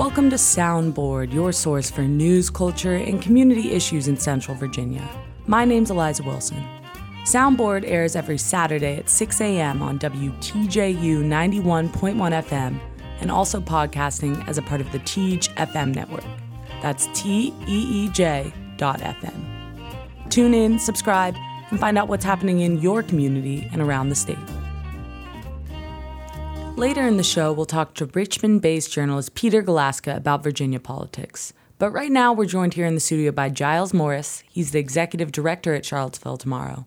Welcome to Soundboard, your source for news, culture, and community issues in Central Virginia. My name's Eliza Wilson. Soundboard airs every Saturday at 6 a.m. on WTJU 91.1 FM and also podcasting as a part of the Teej FM network. That's T E E J dot FM. Tune in, subscribe, and find out what's happening in your community and around the state. Later in the show, we'll talk to Richmond based journalist Peter Galuszka about Virginia politics. But right now, we're joined here in the studio by Giles Morris. He's the executive director at Charlottesville Tomorrow.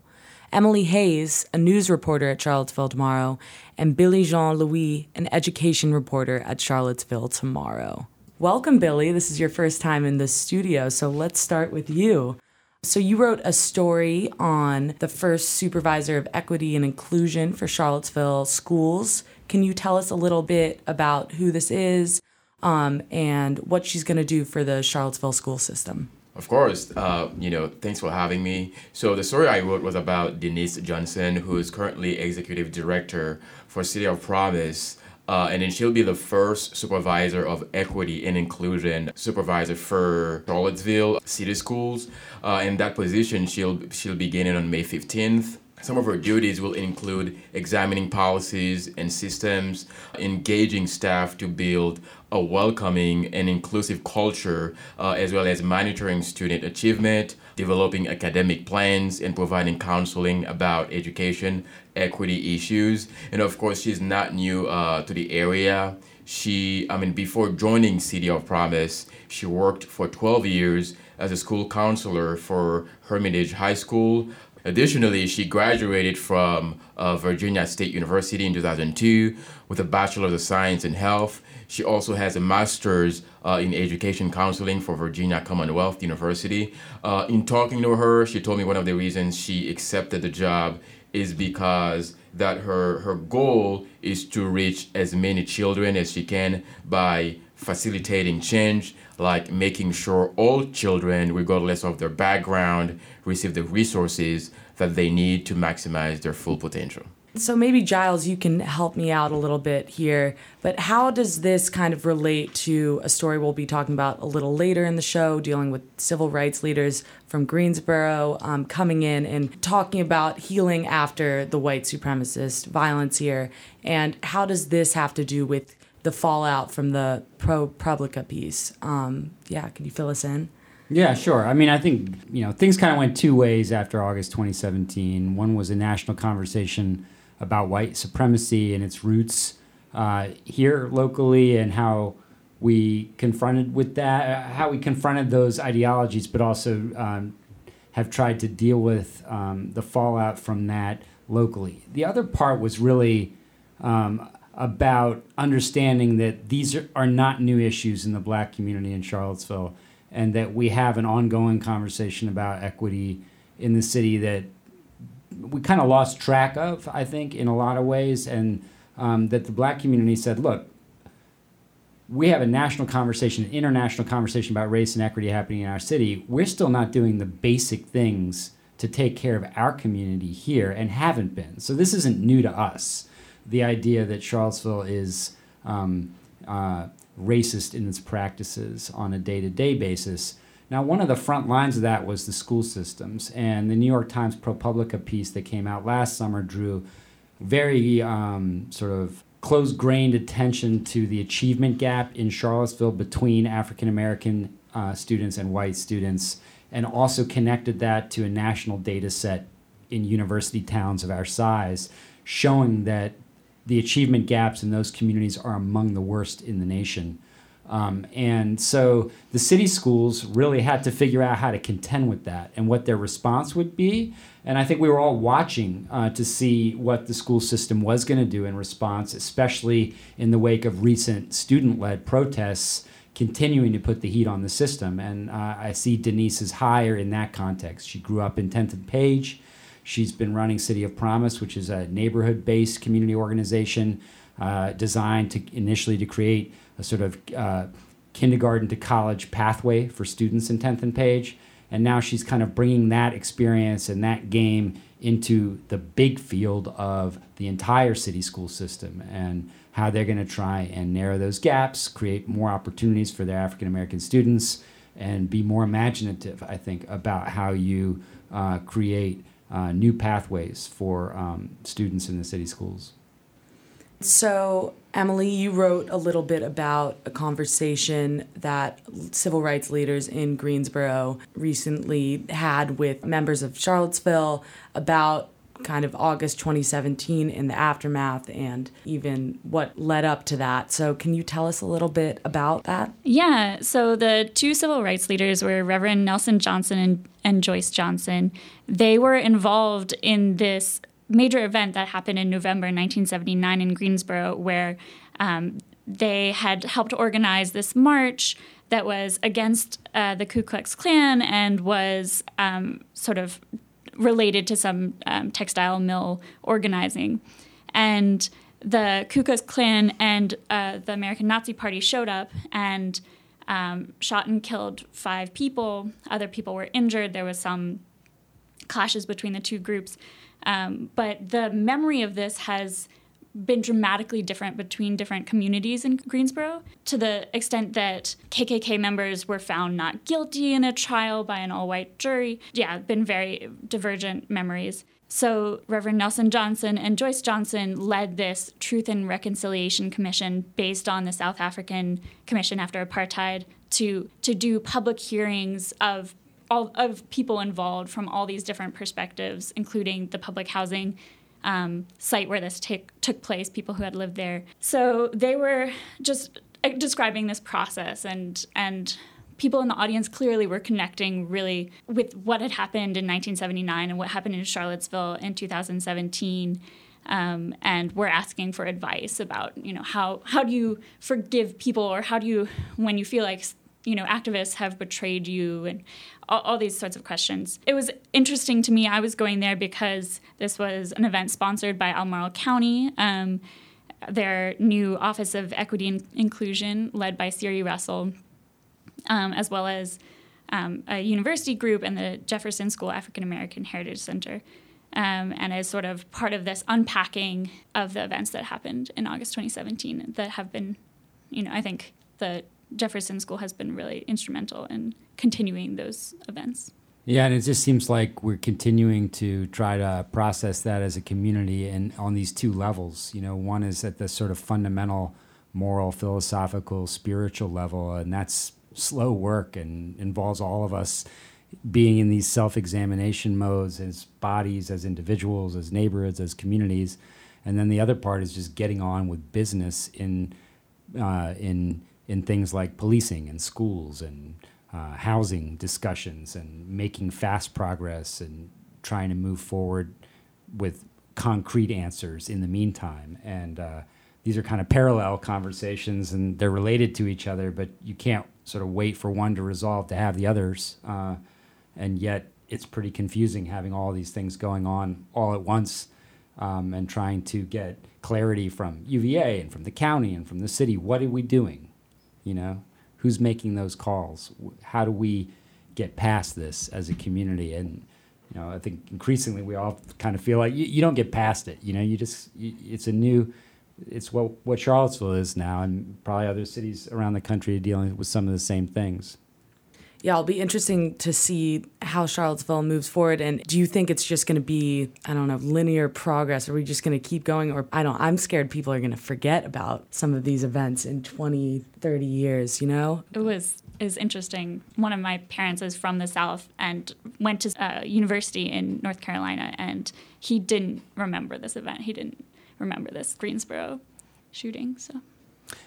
Emily Hayes, a news reporter at Charlottesville Tomorrow, and Billy Jean Louis, an education reporter at Charlottesville Tomorrow. Welcome, Billy. This is your first time in the studio, so let's start with you. So, you wrote a story on the first supervisor of equity and inclusion for Charlottesville schools. Can you tell us a little bit about who this is um, and what she's going to do for the Charlottesville school system? Of course. Uh, you know, thanks for having me. So the story I wrote was about Denise Johnson, who is currently executive director for City of Promise. Uh, and then she'll be the first supervisor of equity and inclusion supervisor for Charlottesville City Schools. Uh, in that position, she'll she'll be beginning on May 15th. Some of her duties will include examining policies and systems, engaging staff to build a welcoming and inclusive culture, uh, as well as monitoring student achievement, developing academic plans, and providing counseling about education equity issues. And of course, she's not new uh, to the area. She, I mean, before joining City of Promise, she worked for 12 years as a school counselor for Hermitage High School, Additionally, she graduated from uh, Virginia State University in 2002 with a Bachelor of Science in Health. She also has a master's uh, in education counseling for Virginia Commonwealth University. Uh, in talking to her, she told me one of the reasons she accepted the job is because that her her goal is to reach as many children as she can by facilitating change like making sure all children regardless of their background receive the resources that they need to maximize their full potential. So maybe Giles, you can help me out a little bit here. But how does this kind of relate to a story we'll be talking about a little later in the show, dealing with civil rights leaders from Greensboro um, coming in and talking about healing after the white supremacist violence here? And how does this have to do with the fallout from the pro ProPublica piece? Um, yeah, can you fill us in? Yeah, sure. I mean, I think you know things kind of went two ways after August 2017. One was a national conversation about white supremacy and its roots uh, here locally, and how we confronted with that, uh, how we confronted those ideologies, but also um, have tried to deal with um, the fallout from that locally. The other part was really um, about understanding that these are, are not new issues in the black community in Charlottesville and that we have an ongoing conversation about equity in the city that we kind of lost track of, I think, in a lot of ways, and um, that the black community said, look, we have a national conversation, an international conversation about race and equity happening in our city. We're still not doing the basic things to take care of our community here and haven't been. So this isn't new to us. The idea that Charlottesville is um, uh, racist in its practices on a day to day basis. Now, one of the front lines of that was the school systems, and the New York Times ProPublica piece that came out last summer drew very um, sort of close grained attention to the achievement gap in Charlottesville between African American uh, students and white students, and also connected that to a national data set in university towns of our size, showing that the achievement gaps in those communities are among the worst in the nation. Um, and so the city schools really had to figure out how to contend with that and what their response would be. And I think we were all watching uh, to see what the school system was going to do in response, especially in the wake of recent student led protests continuing to put the heat on the system. And uh, I see Denise's higher in that context. She grew up in 10th and Page. She's been running City of Promise, which is a neighborhood-based community organization uh, designed to initially to create a sort of uh, kindergarten to college pathway for students in 10th and Page. And now she's kind of bringing that experience and that game into the big field of the entire city school system. And how they're going to try and narrow those gaps, create more opportunities for their African American students, and be more imaginative, I think, about how you uh, create uh, new pathways for um, students in the city schools. So, Emily, you wrote a little bit about a conversation that civil rights leaders in Greensboro recently had with members of Charlottesville about kind of August 2017 in the aftermath and even what led up to that. So, can you tell us a little bit about that? Yeah. So, the two civil rights leaders were Reverend Nelson Johnson and, and Joyce Johnson. They were involved in this major event that happened in November 1979 in Greensboro, where um, they had helped organize this march that was against uh, the Ku Klux Klan and was um, sort of related to some um, textile mill organizing. And the Ku Klux Klan and uh, the American Nazi Party showed up and um, shot and killed five people. Other people were injured. There was some clashes between the two groups. Um, but the memory of this has been dramatically different between different communities in Greensboro to the extent that KKK members were found not guilty in a trial by an all white jury. Yeah, been very divergent memories. So, Reverend Nelson Johnson and Joyce Johnson led this Truth and Reconciliation Commission based on the South African Commission after apartheid to, to do public hearings of all of people involved from all these different perspectives, including the public housing um, site where this t- took place, people who had lived there. So they were just uh, describing this process, and and people in the audience clearly were connecting really with what had happened in 1979 and what happened in Charlottesville in 2017. Um, and we're asking for advice about you know how how do you forgive people or how do you when you feel like you know activists have betrayed you and all, all, these sorts of questions. It was interesting to me i was going there because this was an event sponsored by albemarle county um, their new office of equity and inclusion led by siri russell um, as well as um, a university group and the jefferson school african american heritage center um, and as sort of part of this unpacking of the events that happened in august 2017 that have been you know i think the Jefferson School has been really instrumental in continuing those events. Yeah, and it just seems like we're continuing to try to process that as a community and on these two levels. You know, one is at the sort of fundamental moral, philosophical, spiritual level, and that's slow work and involves all of us being in these self-examination modes as bodies, as individuals, as neighborhoods, as communities. And then the other part is just getting on with business in uh, in in things like policing and schools and uh, housing discussions and making fast progress and trying to move forward with concrete answers in the meantime. And uh, these are kind of parallel conversations and they're related to each other, but you can't sort of wait for one to resolve to have the others. Uh, and yet it's pretty confusing having all these things going on all at once um, and trying to get clarity from UVA and from the county and from the city. What are we doing? You know, who's making those calls? How do we get past this as a community? And you know, I think increasingly we all kind of feel like you, you don't get past it. You know, you just you, it's a new, it's what what Charlottesville is now, and probably other cities around the country are dealing with some of the same things yeah, it'll be interesting to see how Charlottesville moves forward. And do you think it's just going to be, I don't know, linear progress? Are we just going to keep going? Or I don't, I'm scared people are going to forget about some of these events in 20, 30 years, you know? It was is interesting. One of my parents is from the South and went to uh, university in North Carolina, and he didn't remember this event. He didn't remember this Greensboro shooting. So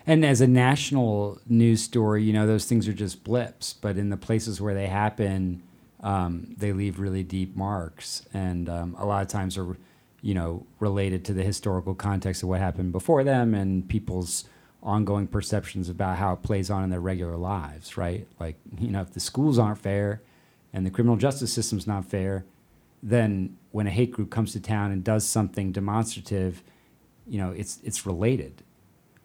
and as a national news story, you know, those things are just blips, but in the places where they happen, um, they leave really deep marks, and um, a lot of times are, you know, related to the historical context of what happened before them and people's ongoing perceptions about how it plays on in their regular lives, right? Like, you know, if the schools aren't fair and the criminal justice system's not fair, then when a hate group comes to town and does something demonstrative, you know, it's it's related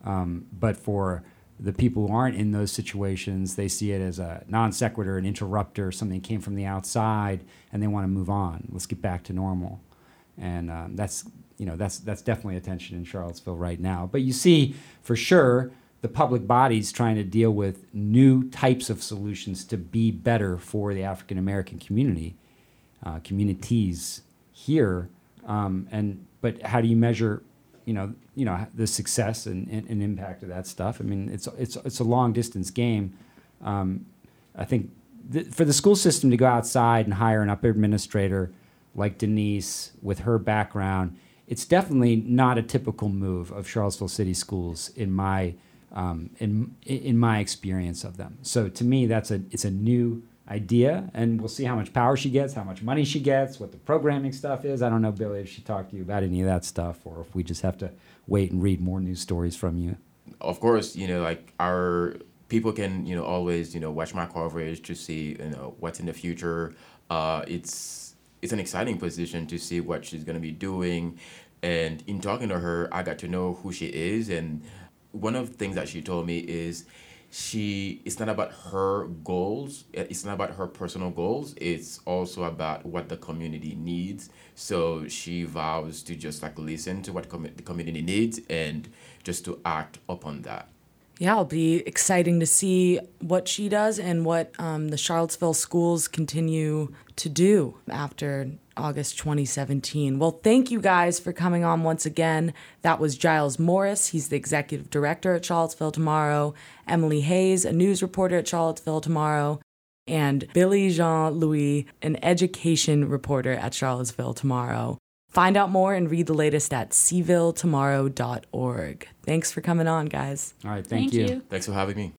um, but for the people who aren't in those situations, they see it as a non sequitur, an interrupter, something that came from the outside, and they want to move on. Let's get back to normal. and um, that's you know that's that's definitely a tension in Charlottesville right now. But you see for sure the public bodies trying to deal with new types of solutions to be better for the African American community, uh, communities here, um, and but how do you measure, you know, you know the success and, and, and, impact of that stuff? I mean, it's it's it's a long distance game. Um, I think th- for the school system to go outside and hire an upper administrator like Denise with her background, it's definitely not a typical move of Charlottesville City Schools in my um, in in my experience of them. So to me, that's a it's a new idea, and we'll see how much power she gets, how much money she gets, what the programming stuff is. I don't know, Billy, if she talked to you about any of that stuff, or if we just have to wait and read more news stories from you. Of course, you know, like our people can you know always you know watch my coverage to see you know what's in the future. Uh, it's it's an exciting position to see what she's going to be doing, and in talking to her, I got to know who she is and one of the things that she told me is she it's not about her goals it's not about her personal goals it's also about what the community needs. So she vows to just like listen to what com- the community needs and just to act upon that. Yeah, it'll be exciting to see what she does and what um, the Charlottesville schools continue to do after August 2017. Well, thank you guys for coming on once again. That was Giles Morris. He's the executive director at Charlottesville Tomorrow. Emily Hayes, a news reporter at Charlottesville Tomorrow. And Billy Jean Louis, an education reporter at Charlottesville Tomorrow. Find out more and read the latest at cvilletomorrow.org. Thanks for coming on, guys. All right, thank, thank you. you. Thanks for having me.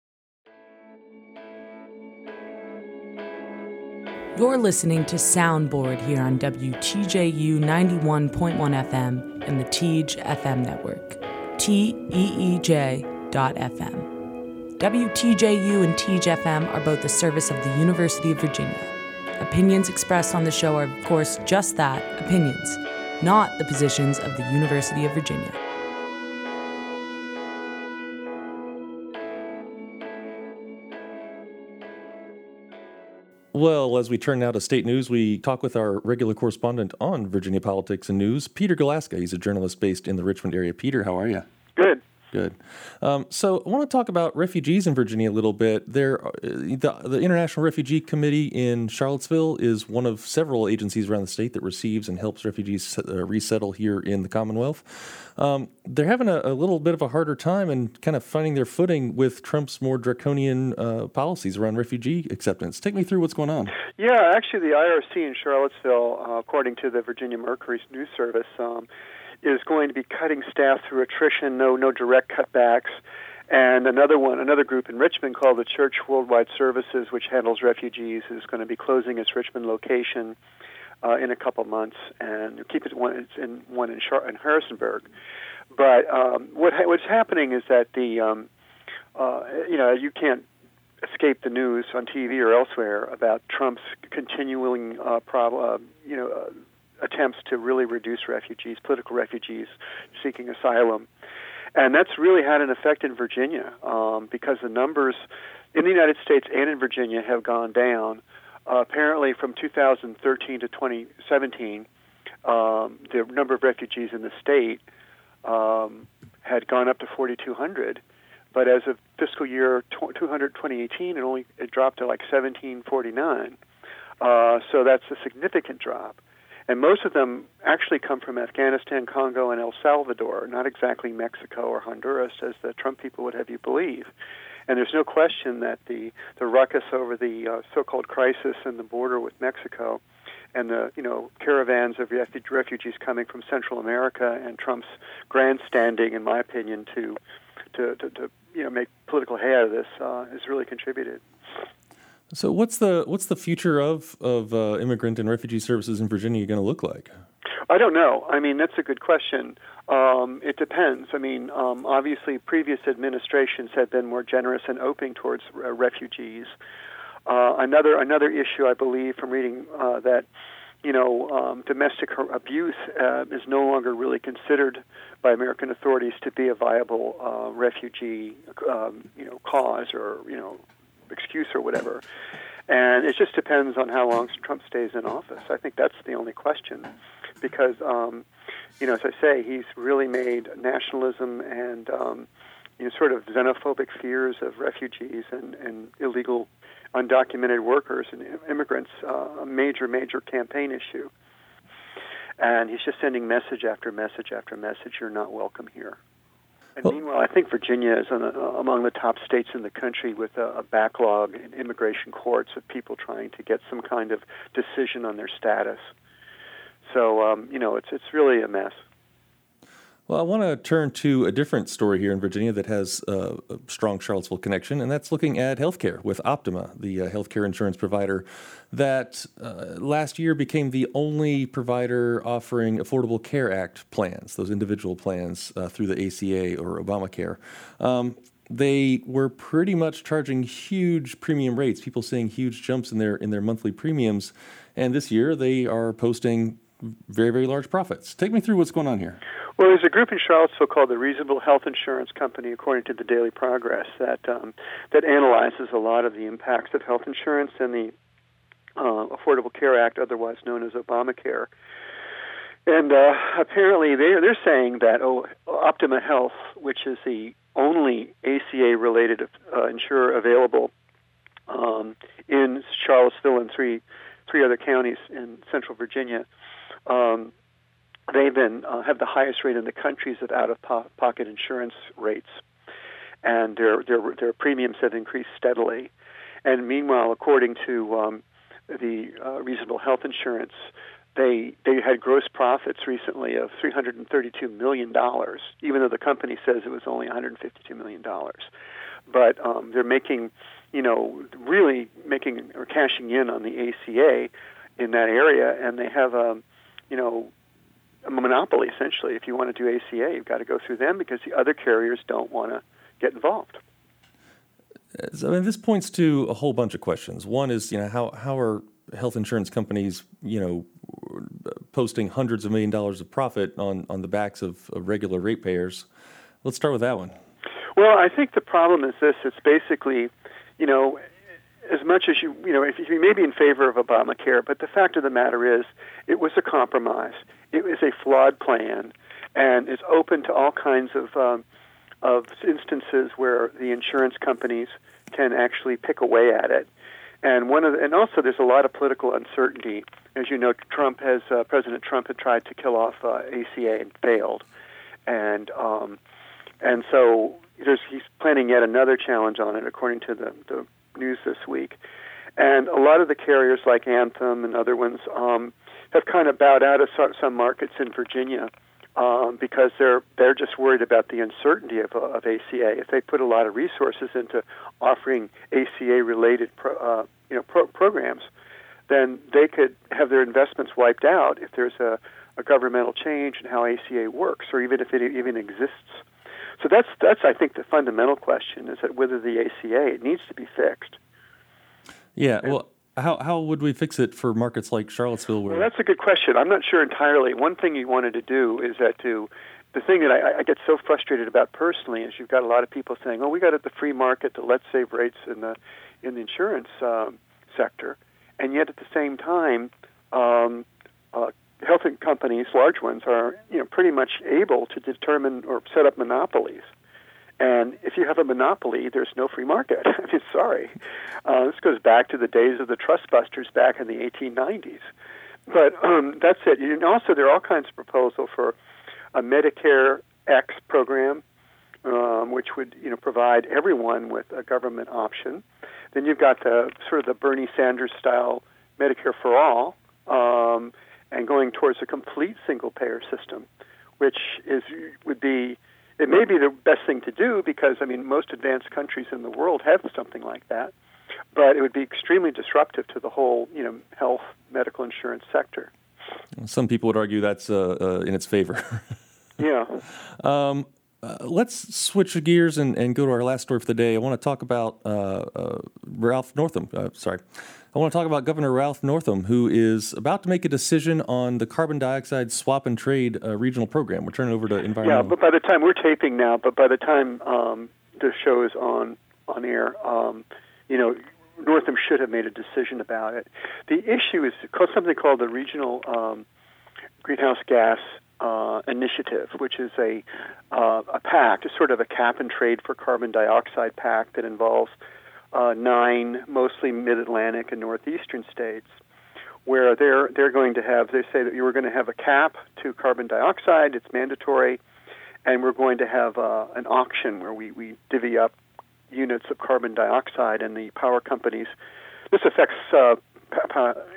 You're listening to Soundboard here on WTJU 91.1 FM and the Teej FM network. T E E J dot FM. WTJU and Teej FM are both a service of the University of Virginia. Opinions expressed on the show are, of course, just that opinions, not the positions of the University of Virginia. Well, as we turn now to state news, we talk with our regular correspondent on Virginia politics and news, Peter Galuszka. He's a journalist based in the Richmond area. Peter, how are you? Good. Good. Um, so I want to talk about refugees in Virginia a little bit. There, uh, the, the International Refugee Committee in Charlottesville is one of several agencies around the state that receives and helps refugees uh, resettle here in the Commonwealth. Um, they're having a, a, little bit of a harder time and kind of finding their footing with Trump's more draconian uh, policies around refugee acceptance. Take me through what's going on. Yeah, actually, the IRC in Charlottesville, uh, according to the Virginia Mercury's News Service, um, is going to be cutting staff through attrition, no no direct cutbacks. And another one, another group in Richmond called the Church Worldwide Services, which handles refugees, is going to be closing its Richmond location uh, in a couple months, and keep it one in one in, Char- in Harrisonburg. But um, what ha- what's happening is that the um, uh, you know you can't escape the news on TV or elsewhere about Trump's continuing uh, problem, uh, you know, uh, attempts to really reduce refugees, political refugees seeking asylum. And that's really had an effect in Virginia um, because the numbers in the United States and in Virginia have gone down. Uh, apparently, from 2013 to 2017, um, the number of refugees in the state um, had gone up to 4,200. But as of fiscal year 200, 2018, it only it dropped to like 1749. Uh, so that's a significant drop. And most of them actually come from Afghanistan, Congo, and El Salvador, not exactly Mexico or Honduras, as the Trump people would have you believe. And there's no question that the, the ruckus over the uh, so-called crisis in the border with Mexico and the you know caravans of refugees coming from Central America and Trump's grandstanding, in my opinion, to to, to, to you know make political hay out of this uh, has really contributed. So what's the what's the future of of uh, immigrant and refugee services in Virginia going to look like? I don't know. I mean, that's a good question. Um, it depends. I mean, um, obviously, previous administrations have been more generous and open towards uh, refugees. Uh, another another issue, I believe, from reading uh, that you know um, domestic abuse uh, is no longer really considered by American authorities to be a viable uh, refugee um, you know cause or you know excuse or whatever. And it just depends on how long Trump stays in office. I think that's the only question. because, um, you know, as I say, he's really made nationalism and um, you know, sort of xenophobic fears of refugees and, and illegal undocumented workers and immigrants uh, a major, major campaign issue. And he's just sending message after message after message. You're not welcome here. And meanwhile, I think Virginia is a, among the top states in the country with a, a backlog in immigration courts of people trying to get some kind of decision on their status. So, um, you know, it's it's really a mess. Well, I want to turn to a different story here in Virginia that has uh, a strong Charlottesville connection, and that's looking at healthcare with Optima, the uh, healthcare insurance provider that uh, last year became the only provider offering Affordable Care Act plans, those individual plans uh, through the ACA or Obamacare. Um, they were pretty much charging huge premium rates, people seeing huge jumps in their in their monthly premiums, and this year they are posting very very large profits. Take me through what's going on here. Well, there's a group in Charlottesville called the Reasonable Health Insurance Company, according to the Daily Progress, that um, that analyzes a lot of the impacts of health insurance and the uh, Affordable Care Act, otherwise known as Obamacare. And uh, apparently, they're they're saying that oh, Optima Health, which is the only ACA-related uh, insurer available um, in Charlottesville and three three other counties in Central Virginia. Um, they've been uh, have the highest rate in the countries of out-of-pocket insurance rates, and their their their premiums have increased steadily. And meanwhile, according to um, the uh, reasonable health insurance, they they had gross profits recently of 332 million dollars, even though the company says it was only 152 million dollars. But um, they're making, you know, really making or cashing in on the ACA in that area, and they have a, um, you know, a monopoly essentially. If you want to do ACA, you've got to go through them because the other carriers don't want to get involved. So, I mean, this points to a whole bunch of questions. One is, you know, how how are health insurance companies, you know, posting hundreds of million dollars of profit on on the backs of, of regular ratepayers? Let's start with that one. Well, I think the problem is this: it's basically, you know, as much as you, you know, if you may be in favor of Obamacare, but the fact of the matter is, it was a compromise. It was a flawed plan, and it's open to all kinds of um, of instances where the insurance companies can actually pick away at it. And one of the, and also there's a lot of political uncertainty. As you know, Trump has uh, President Trump had tried to kill off uh, ACA and failed, and um, and so there's, he's planning yet another challenge on it, according to the, the news this week. And a lot of the carriers, like Anthem and other ones, um, have kind of bowed out of some markets in Virginia um, because they're they're just worried about the uncertainty of, of ACA. If they put a lot of resources into offering ACA-related pro, uh, you know pro- programs, then they could have their investments wiped out if there's a, a governmental change in how ACA works, or even if it even exists. So that's that's I think the fundamental question is that whether the ACA it needs to be fixed. Yeah, well, how how would we fix it for markets like Charlottesville? Where... Well, that's a good question. I'm not sure entirely. One thing you wanted to do is that to the thing that I, I get so frustrated about personally is you've got a lot of people saying, "Oh, we got at the free market to let's save rates in the in the insurance um, sector," and yet at the same time, um, uh, health companies, large ones, are you know pretty much able to determine or set up monopolies. And if you have a monopoly, there's no free market. I mean, sorry. Uh, this goes back to the days of the trust busters back in the 1890s. But um, that's it. And also, there are all kinds of proposals for a Medicare X program, um, which would you know provide everyone with a government option. Then you've got the sort of the Bernie Sanders style Medicare for all, um, and going towards a complete single payer system, which is would be it may be the best thing to do because I mean most advanced countries in the world have something like that, but it would be extremely disruptive to the whole you know health medical insurance sector. Some people would argue that's uh, uh, in its favor. yeah. Um, uh, let's switch gears and, and go to our last story for the day. I want to talk about uh, uh, Ralph Northam. Uh, sorry. I want to talk about Governor Ralph Northam, who is about to make a decision on the carbon dioxide swap and trade uh, regional program. We're turning over to environmental. Yeah, but by the time we're taping now, but by the time um, the show is on on air, um, you know, Northam should have made a decision about it. The issue is called something called the regional um, greenhouse gas uh, initiative, which is a uh, a pact, a sort of a cap and trade for carbon dioxide pact that involves uh, nine, mostly mid-Atlantic and northeastern states, where they're they're going to have. They say that you are going to have a cap to carbon dioxide. It's mandatory, and we're going to have uh, an auction where we we divvy up units of carbon dioxide, and the power companies. This affects uh,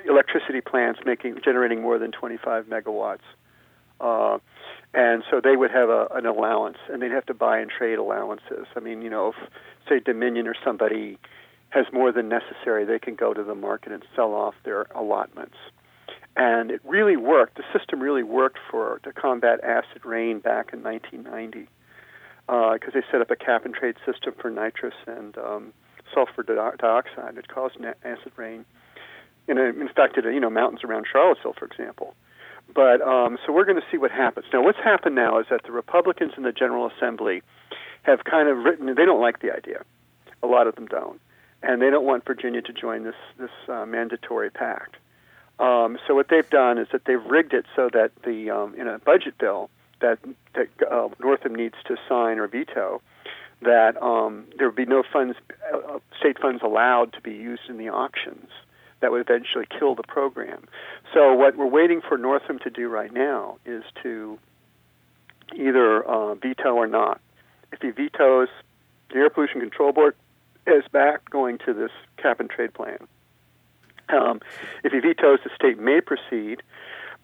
electricity plants making generating more than 25 megawatts. Uh, and so they would have a, an allowance, and they'd have to buy and trade allowances. I mean, you know, if say Dominion or somebody has more than necessary, they can go to the market and sell off their allotments. And it really worked. The system really worked for to combat acid rain back in 1990 because uh, they set up a cap and trade system for nitrous and um, sulfur dioxide. It caused acid rain. And it infected, you know, mountains around Charlottesville, for example. But um, so we're going to see what happens. Now, what's happened now is that the Republicans in the General Assembly have kind of written. They don't like the idea. A lot of them don't, and they don't want Virginia to join this this uh, mandatory pact. Um, so what they've done is that they've rigged it so that the um, in a budget bill that that uh, Northam needs to sign or veto, that um, there would be no funds, uh, state funds allowed to be used in the auctions that would eventually kill the program. So what we're waiting for Northam to do right now is to either uh, veto or not. If he vetoes, the Air Pollution Control Board is back going to this cap and trade plan. Um, if he vetoes, the state may proceed.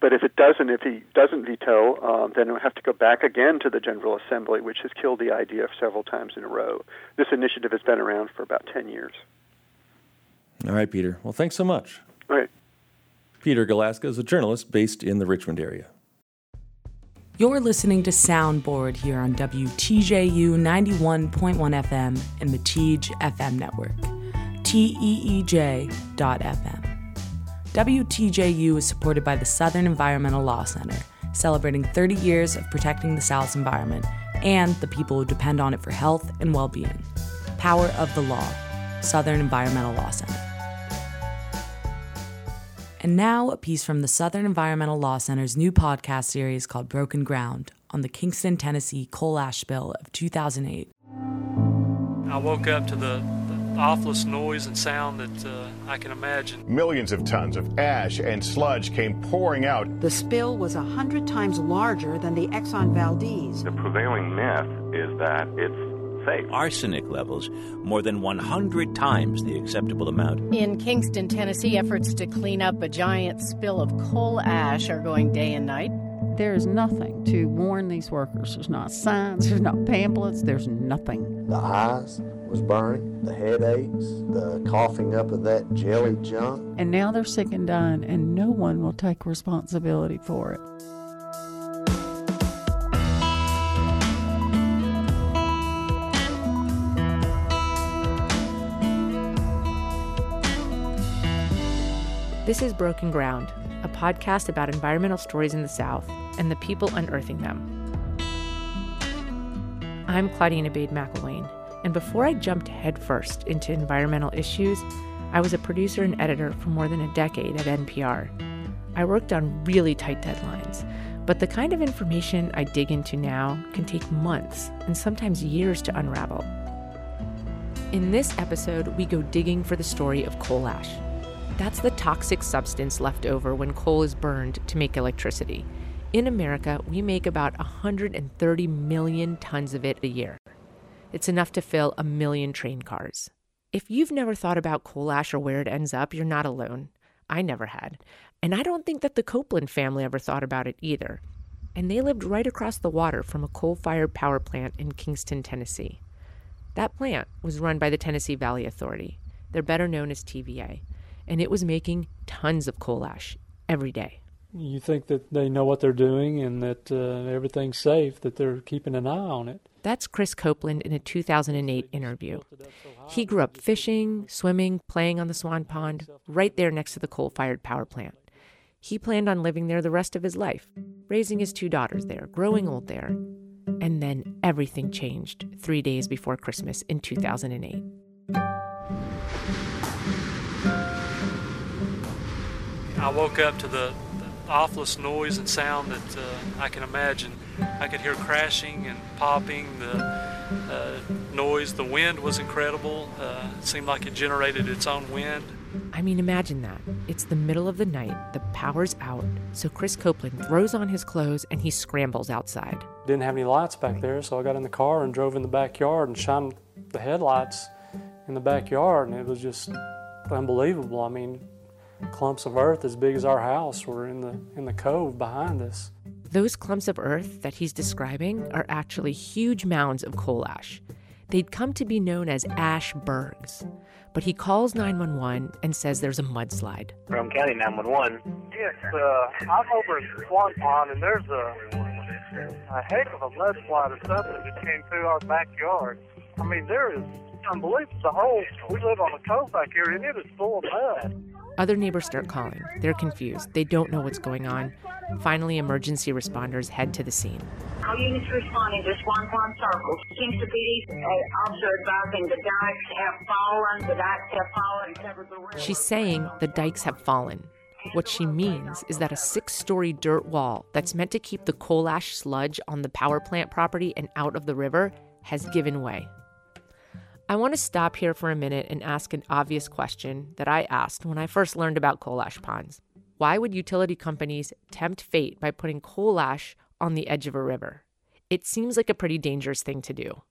But if it doesn't, if he doesn't veto, um, then it will have to go back again to the General Assembly, which has killed the idea several times in a row. This initiative has been around for about 10 years. All right, Peter. Well, thanks so much. All right. Peter Galuszka is a journalist based in the Richmond area. You're listening to Soundboard here on WTJU 91.1 FM and the Teej FM network, teej.fm. WTJU is supported by the Southern Environmental Law Center, celebrating 30 years of protecting the South's environment and the people who depend on it for health and well being. Power of the Law, Southern Environmental Law Center. And now, a piece from the Southern Environmental Law Center's new podcast series called Broken Ground on the Kingston, Tennessee coal ash spill of 2008. I woke up to the, the awfulest noise and sound that uh, I can imagine. Millions of tons of ash and sludge came pouring out. The spill was a hundred times larger than the Exxon Valdez. The prevailing myth is that it's safe. Arsenic levels more than 100 times the acceptable amount. In Kingston, Tennessee, efforts to clean up a giant spill of coal ash are going day and night. There is nothing to warn these workers. There's not signs, there's not pamphlets, there's nothing. The eyes was burning, the headaches, the coughing up of that jelly junk. And now they're sick and dying, and no one will take responsibility for it. This is Broken Ground, a podcast about environmental stories in the South and the people unearthing them. I'm Claudine Ebeid McElwain, and before I jumped headfirst into environmental issues, I was a producer and editor for more than a decade at NPR. I worked on really tight deadlines, but the kind of information I dig into now can take months and sometimes years to unravel. In this episode, we go digging for the story of coal ash that's the toxic substance left over when coal is burned to make electricity. In America, we make about 130 million tons of it a year. It's enough to fill a million train cars. If you've never thought about coal ash or where it ends up, you're not alone. I never had. And I don't think that the Copeland family ever thought about it either. And they lived right across the water from a coal fired power plant in Kingston, Tennessee. That plant was run by the Tennessee Valley Authority. They're better known as TVA and it was making tons of coal ash every day. You think that they know what they're doing and that uh, everything's safe, that they're keeping an eye on it. That's Chris Copeland in a 2008 interview. He grew up fishing, swimming, playing on the Swan Pond, right there next to the coal fired power plant. He planned on living there the rest of his life, raising his two daughters there, growing old there. And then everything changed three days before Christmas in 2008. I woke up to the, awfulest noise and sound that uh, I can imagine. I could hear crashing and popping. The uh, noise, the wind was incredible. Uh, it seemed like it generated its own wind. I mean, imagine that. It's the middle of the night, the power's out, so Chris Copeland throws on his clothes and he scrambles outside. Didn't have any lights back there, so I got in the car and drove in the backyard and shined the headlights in the backyard, and it was just unbelievable. I mean, clumps of earth as big as our house were in the in the cove behind us. Those clumps of earth that he's describing are actually huge mounds of coal ash. They'd come to be known as ash bergs. But he calls 911 and says there's a mudslide. From County 911. Yes, uh, I'm over at Swan Pond, and there's a, a heck of a mudslide or something that came through our backyard. I mean, there is unbelievable. The whole, we live on a cove back here, and it is full of mud. Other neighbors start calling. They're confused. They don't know what's going on. Finally, emergency responders head to the scene. All units responding to Swan Pond Circle. Seems to be uh, also advising the dikes have fallen, the dikes have fallen, covered the river. She's saying the dikes have fallen. What she means is that a six story dirt wall that's meant to keep the coal ash sludge on the power plant property and out of the river has given way. I want to stop here for a minute and ask an obvious question that I asked when I first learned about coal ash ponds. Why would utility companies tempt fate by putting coal ash on the edge of a river? It seems like a pretty dangerous thing to do.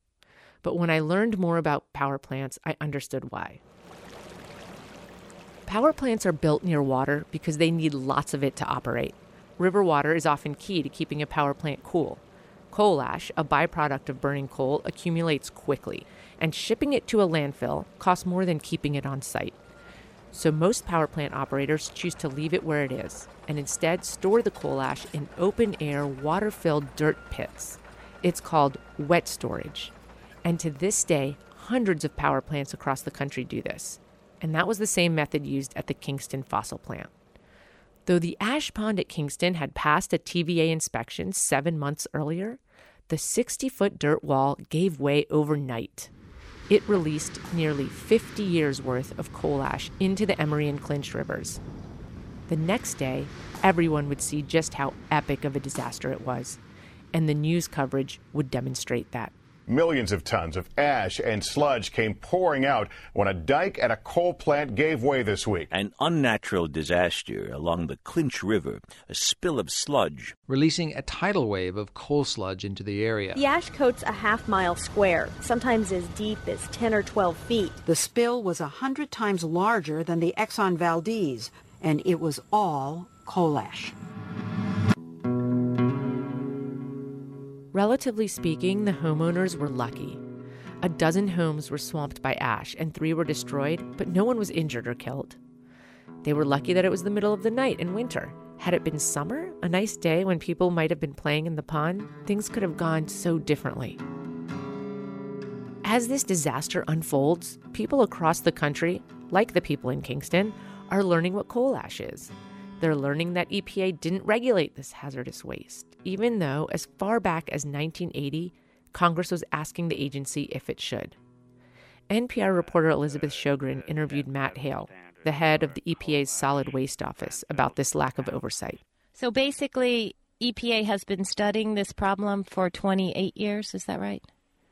But when I learned more about power plants, I understood why. Power plants are built near water because they need lots of it to operate. River water is often key to keeping a power plant cool. Coal ash, a byproduct of burning coal, accumulates quickly, and shipping it to a landfill costs more than keeping it on site. So most power plant operators choose to leave it where it is and instead store the coal ash in open air, water filled dirt pits. It's called wet storage. And to this day, hundreds of power plants across the country do this. And that was the same method used at the Kingston fossil plant. Though the ash pond at Kingston had passed a TVA inspection seven months earlier, the 60 foot dirt wall gave way overnight. It released nearly 50 years worth of coal ash into the Emory and Clinch rivers. The next day, everyone would see just how epic of a disaster it was, and the news coverage would demonstrate that. Millions of tons of ash and sludge came pouring out when a dike at a coal plant gave way this week. An unnatural disaster along the Clinch River, a spill of sludge. Releasing a tidal wave of coal sludge into the area. The ash coats a half mile square, sometimes as deep as 10 or 12 feet. The spill was a hundred times larger than the Exxon Valdez, and it was all coal ash. Relatively speaking, the homeowners were lucky. A dozen homes were swamped by ash and three were destroyed, but no one was injured or killed. They were lucky that it was the middle of the night in winter. Had it been summer, a nice day when people might have been playing in the pond, things could have gone so differently. As this disaster unfolds, people across the country, like the people in Kingston, are learning what coal ash is. They're learning that EPA didn't regulate this hazardous waste, even though, as far back as 1980, Congress was asking the agency if it should. NPR reporter Elizabeth Shogren interviewed Matt Hale, the head of the EPA's Solid Waste Office, about this lack of oversight. So basically, EPA has been studying this problem for 28 years, is that right?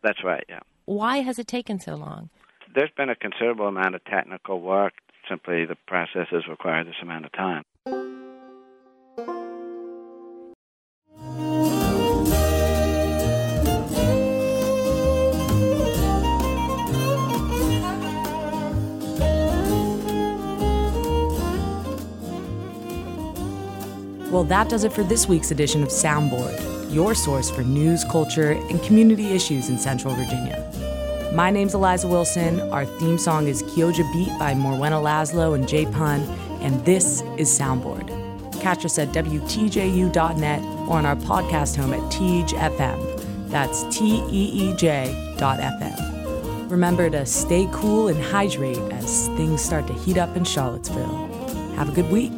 That's right, yeah. Why has it taken so long? There's been a considerable amount of technical work. Simply, the process has required this amount of time. Well, that does it for this week's edition of Soundboard, your source for news, culture, and community issues in Central Virginia. My name's Eliza Wilson. Our theme song is Kyoja Beat by Morwenna Laszlo and Jay Pun, and this is Soundboard. Catch us at WTJU.net or on our podcast home at Teej FM. That's T E E J dot FM. Remember to stay cool and hydrate as things start to heat up in Charlottesville. Have a good week.